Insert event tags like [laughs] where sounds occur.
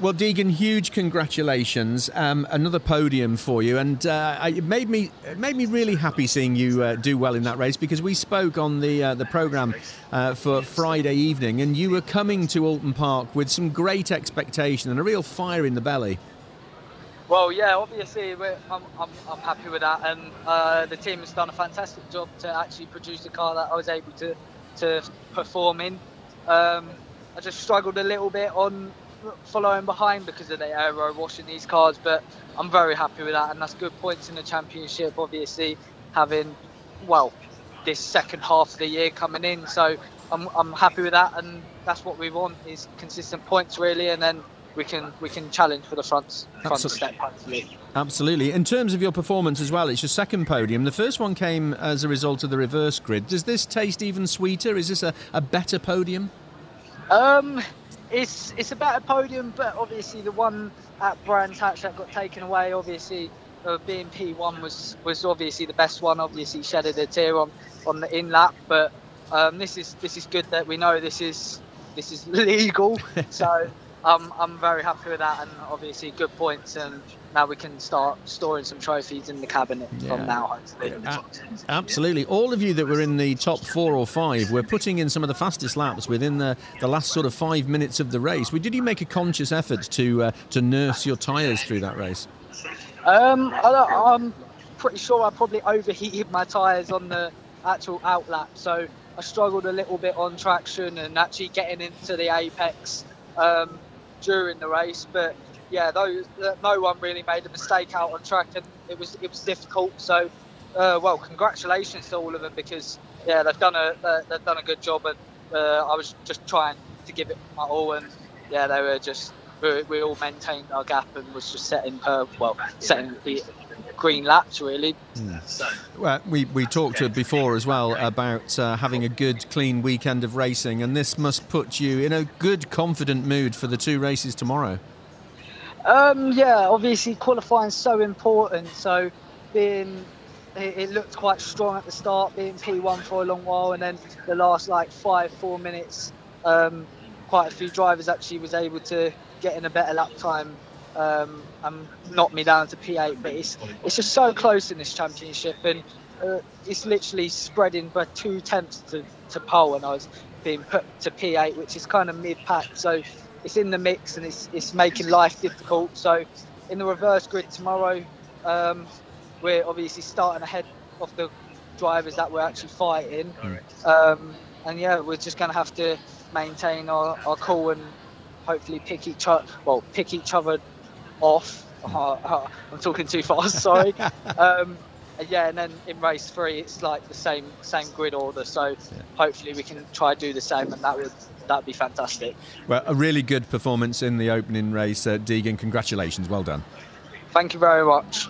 Well, Deagan, huge congratulations! Um, another podium for you, and uh, it made me it made me really happy seeing you uh, do well in that race because we spoke on the uh, the program uh, for Friday evening, and you were coming to Oulton Park with some great expectation and a real fire in the belly. Well, yeah, obviously I'm, I'm, I'm, happy with that, and uh, the team has done a fantastic job to actually produce a car that I was able to to perform in. Um, I just struggled a little bit on following behind because of the aero washing these cars, but I'm very happy with that, and that's good points in the championship. Obviously, having well this second half of the year coming in, so I'm, I'm happy with that, and that's what we want is consistent points really, and then we can we can challenge for the front front Absolutely. step hopefully. Absolutely. In terms of your performance as well, it's your second podium. The first one came as a result of the reverse grid. Does this taste even sweeter? Is this a, a better podium? Um, it's it's about a podium, but obviously the one at Brands Hatch that got taken away, obviously uh, being P1 was was obviously the best one. Obviously shedded a tear on on the in lap, but um, this is this is good that we know this is this is [laughs] legal. so um, I'm very happy with that, and obviously good points and now we can start storing some trophies in the cabinet yeah. from now, hopefully. absolutely. All of you that were in the top four or five were putting in some of the fastest laps within the, the last sort of five minutes of the race. Did you make a conscious effort to uh, to nurse your tyres through that race? Um, I am pretty sure I probably overheated my tyres on the actual out lap, so I struggled a little bit on traction and actually getting into the apex um, during the race, but yeah, those, no one really made a mistake out on track, and it was it was difficult. So, uh, well, congratulations to all of them because yeah, they've done a uh, they've done a good job, and uh, I was just trying to give it my all, and yeah, they were just we, we all maintained our gap and was just setting well setting the green laps really. Mm. Well, we, we talked to before as well about uh, having a good clean weekend of racing and this must put you in a good confident mood for the two races tomorrow. Um, yeah, obviously qualifying is so important. So being it, it, looked quite strong at the start, being P1 for a long while, and then the last like five four minutes, um, quite a few drivers actually was able to get in a better lap time um, and knock me down to P8. But it's it's just so close in this championship, and uh, it's literally spreading by two tenths to, to pole, and I was being put to P8, which is kind of mid pack. So it's in the mix and it's, it's making life difficult. So in the reverse grid tomorrow, um, we're obviously starting ahead of the drivers that we're actually fighting. Um, and yeah, we're just going to have to maintain our, our cool and hopefully pick each other, well, pick each other off. I'm talking too fast, sorry. [laughs] um, yeah, and then in race three, it's like the same same grid order. So hopefully we can try do the same, and that would that'd be fantastic. Well, a really good performance in the opening race, uh, Deagan. Congratulations, well done. Thank you very much.